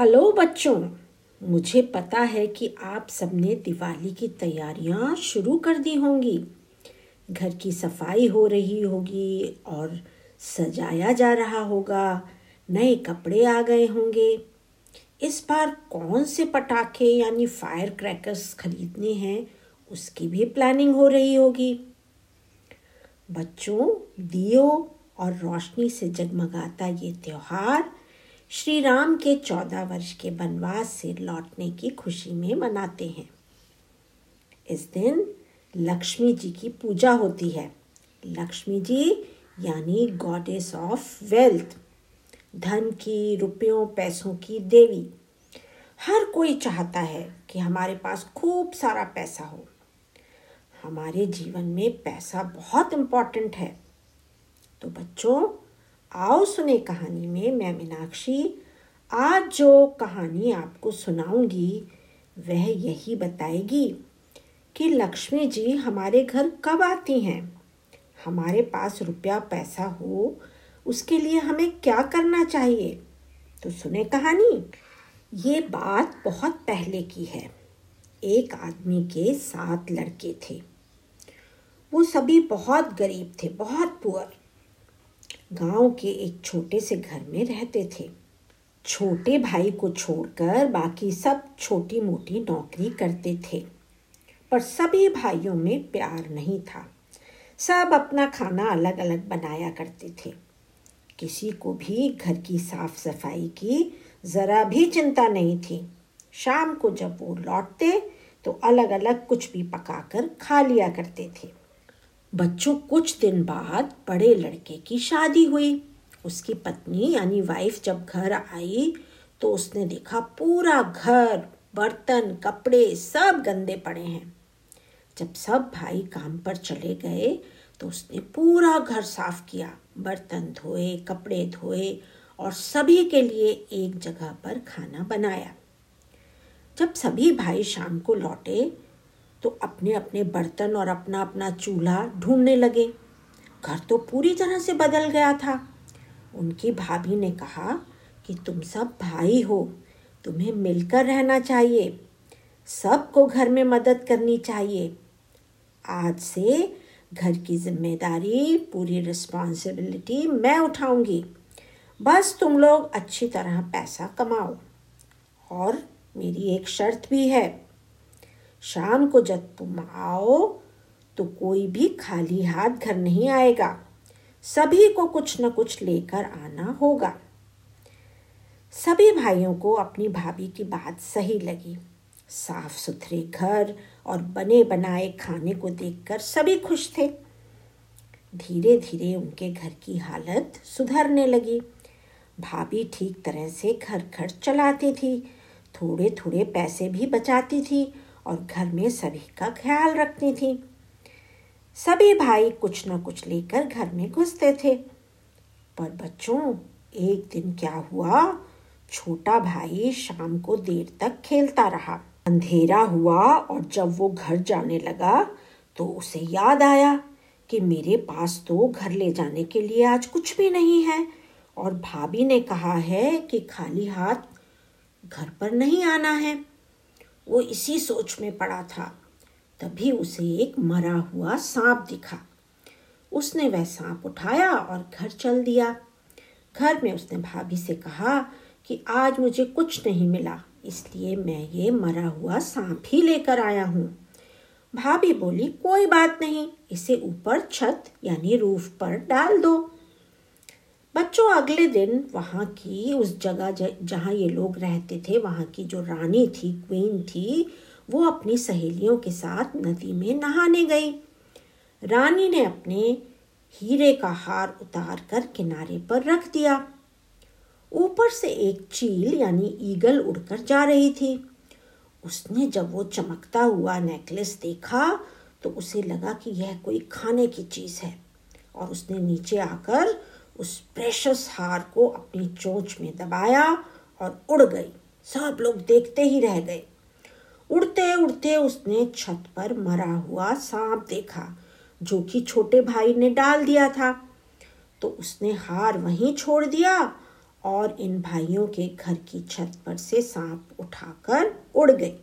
Hello बच्चों, मुझे पता है कि आप सबने दिवाली की तैयारियाँ शुरू कर दी होंगी। घर की सफ़ाई हो रही होगी और सजाया जा रहा होगा, नए कपड़े आ गए होंगे। इस बार कौन से पटाखे यानी फायर क्रैकर्स खरीदने हैं, उसकी भी प्लानिंग हो रही होगी। बच्चों, दियो और रोशनी से जगमगाता ये त्योहार श्री राम के चौदह वर्ष के वनवास से लौटने की खुशी में मनाते हैं। इस दिन लक्ष्मी जी की पूजा होती है। लक्ष्मी जी यानी गॉडेस ऑफ़ वेल्थ धन की, रुपयों, पैसों की देवी। हर कोई चाहता है कि हमारे पास खूब सारा पैसा हो। हमारे जीवन में पैसा बहुत इम्पोर्टेंट है। तो बच्चों आओ सुने कहानी में मैं मीनाक्षी। आज जो कहानी आपको सुनाऊँगी, वह यही बताएगी कि लक्ष्मी जी हमारे घर कब आती हैं। हमारे पास रुपया पैसा हो, उसके लिए हमें क्या करना चाहिए? तो सुने कहानी। ये बात बहुत पहले की है। एक आदमी के सात लड़के थे। वो सभी बहुत गरीब थे, बहुत पुअर। गाँव के एक छोटे से घर में रहते थे। छोटे भाई को छोड़कर बाकी सब छोटी मोटी नौकरी करते थे। पर सभी भाइयों में प्यार नहीं था। सब अपना खाना अलग अलग बनाया करते थे। किसी को भी घर की साफ़ सफ़ाई की ज़रा भी चिंता नहीं थी। शाम को जब वो लौटते तो अलग अलग कुछ भी पकाकर खा लिया करते थे। बच्चों कुछ दिन बाद बड़े लड़के की शादी हुई। उसकी पत्नी यानी वाइफ जब घर आई तो उसने देखा पूरा घर, बर्तन, कपड़े सब गंदे पड़े हैं। जब सब भाई काम पर चले गए तो उसने पूरा घर साफ़ किया। बर्तन धोए, कपड़े धोए और सभी के लिए एक जगह पर खाना बनाया। जब सभी भाई शाम को लौटे तो अपने अपने बर्तन और अपना अपना चूल्हा ढूँढने लगे। घर तो पूरी तरह से बदल गया था। उनकी भाभी ने कहा कि तुम सब भाई हो, तुम्हें मिलकर रहना चाहिए, सबको घर में मदद करनी चाहिए। आज से घर की ज़िम्मेदारी, पूरी रिस्पॉन्सिबिलिटी मैं उठाऊँगी। बस तुम लोग अच्छी तरह पैसा कमाओ। और मेरी एक शर्त भी है। शाम को जब तुम आओ तो कोई भी खाली हाथ घर नहीं आएगा। सभी को कुछ न कुछ लेकर आना होगा। सभी भाइयों को अपनी भाभी की बात सही लगी। साफ़ सुथरे घर और बने बनाए खाने को देखकर सभी खुश थे। धीरे धीरे उनके घर की हालत सुधरने लगी। भाभी ठीक तरह से घर घर चलाती थी थोड़े थोड़े पैसे भी बचाती थी और घर में सभी का ख्याल रखती थी। सभी भाई कुछ न कुछ लेकर घर में घुसते थे। पर बच्चों, एक दिन क्या हुआ? छोटा भाई शाम को देर तक खेलता रहा। अंधेरा हुआ और जब वो घर जाने लगा तो उसे याद आया कि मेरे पास तो घर ले जाने के लिए आज कुछ भी नहीं है और भाभी ने कहा है कि खाली हाथ घर पर नहीं आना है। वो इसी सोच में पड़ा था। तभी उसे एक मरा हुआ सांप दिखा। उसने वह सांप उठाया और घर चल दिया। घर में उसने भाभी से कहा कि आज मुझे कुछ नहीं मिला, इसलिए मैं ये मरा हुआ सांप ही लेकर आया हूँ। भाभी बोली, कोई बात नहीं, इसे ऊपर छत यानी रूफ पर डाल दो। बच्चों, अगले दिन वहाँ की, उस जगह जहाँ ये लोग रहते थे, वहाँ की जो रानी थी क्वीन थी, वो अपनी सहेलियों के साथ नदी में नहाने गई। रानी ने अपने हीरे का हार उतार कर किनारे पर रख दिया। ऊपर से एक चील, यानी ईगल उड़कर जा रही थी। उसने जब वो चमकता हुआ नेकलेस देखा तो उसे लगा कि यह कोई खाने की चीज़ है। और उसने नीचे आकर उस प्रेशस हार को अपनी चोंच में दबाया और उड़ गई। सब लोग देखते ही रह गए। उड़ते उड़ते उसने छत पर मरा हुआ सांप देखा, जो कि छोटे भाई ने डाल दिया था। तो उसने हार वहीं छोड़ दिया और इन भाइयों के घर की छत पर से सांप उठाकर उड़ गई।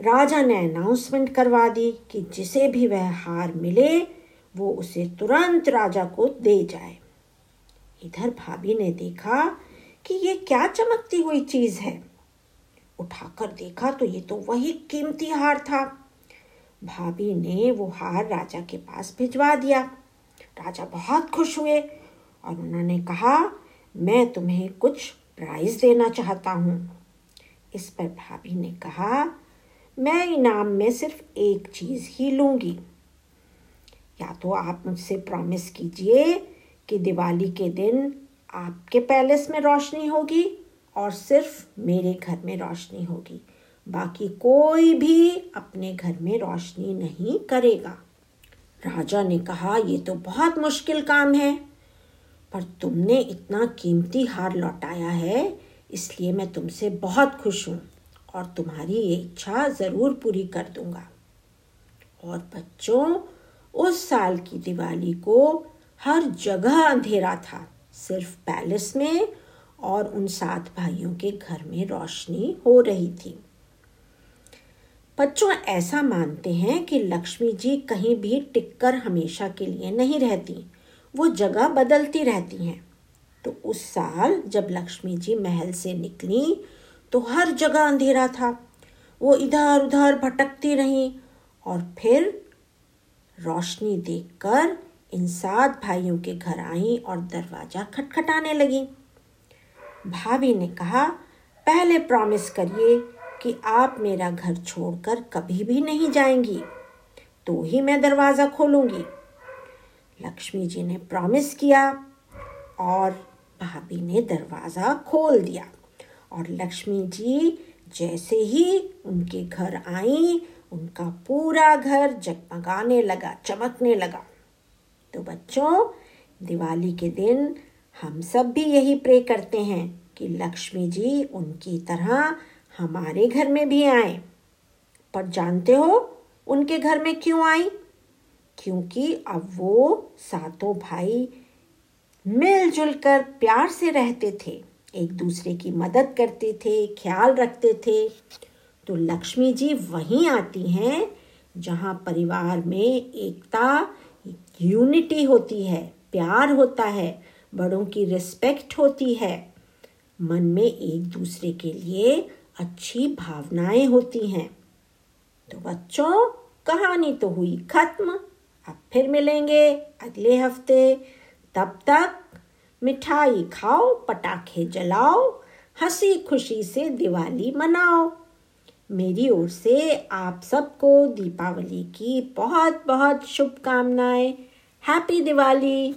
राजा ने अनाउंसमेंट करवा दी कि जिसे भी वह हार मिले वो उसे तुरंत राजा को दे जाए। इधर भाभी ने देखा कि ये क्या चमकती हुई चीज़ है। उठाकर देखा तो ये तो वही कीमती हार था। भाभी ने वो हार राजा के पास भिजवा दिया। राजा बहुत खुश हुए और उन्होंने कहा, मैं तुम्हें कुछ प्राइज देना चाहता हूँ। इस पर भाभी ने कहा, मैं इनाम में सिर्फ़ एक चीज़ ही लूँगी। या तो आप मुझसे प्रॉमिस कीजिए कि दिवाली के दिन आपके पैलेस में रोशनी होगी और सिर्फ़ मेरे घर में रोशनी होगी। बाकी कोई भी अपने घर में रोशनी नहीं करेगा। राजा ने कहा, ये तो बहुत मुश्किल काम है, पर तुमने इतना कीमती हार लौटाया है, इसलिए मैं तुमसे बहुत खुश हूँ और तुम्हारी ये इच्छा ज़रूर पूरी कर दूँगा। और बच्चों उस साल की दिवाली को हर जगह अंधेरा था, सिर्फ़ पैलेस में और उन सात भाइयों के घर में रोशनी हो रही थी। बच्चों, ऐसा मानते हैं कि लक्ष्मी जी कहीं भी टिककर हमेशा के लिए नहीं रहती। वो जगह बदलती रहती हैं। तो उस साल जब लक्ष्मी जी महल से निकली तो हर जगह अंधेरा था। वो इधर उधर भटकती रहीं और फिर रोशनी देखकर इन सात भाइयों के घर आई और दरवाज़ा खटखटाने लगी। भाभी ने कहा, पहले प्रॉमिस करिए कि आप मेरा घर छोड़कर कभी भी नहीं जाएँगी। तो ही मैं दरवाज़ा खोलूँगी। लक्ष्मी जी ने प्रॉमिस किया और भाभी ने दरवाज़ा खोल दिया। और लक्ष्मी जी जैसे ही उनके घर आई उनका पूरा घर जगमगाने लगा, चमकने लगा। तो बच्चों, दिवाली के दिन हम सब भी यही प्रे करते हैं कि लक्ष्मी जी उनकी तरह हमारे घर में भी आए। पर जानते हो उनके घर में क्यों आई? क्योंकि अब वो सातों भाई मिलजुल कर प्यार से रहते थे, एक दूसरे की मदद करते थे, ख्याल रखते थे। तो लक्ष्मी जी वहीं आती हैं, जहाँ परिवार में एकता यूनिटी होती है, प्यार होता है, बड़ों की रिस्पेक्ट होती है। मन में एक दूसरे के लिए अच्छी भावनाएँ होती हैं। तो बच्चों, कहानी तो हुई खत्म। अब फिर मिलेंगे अगले हफ़्ते। तब तक मिठाई खाओ, पटाखे जलाओ, हँसी खुशी से दिवाली मनाओ। मेरी ओर से आप सबको दीपावली की बहुत बहुत शुभकामनाएँ। हैप्पी दिवाली!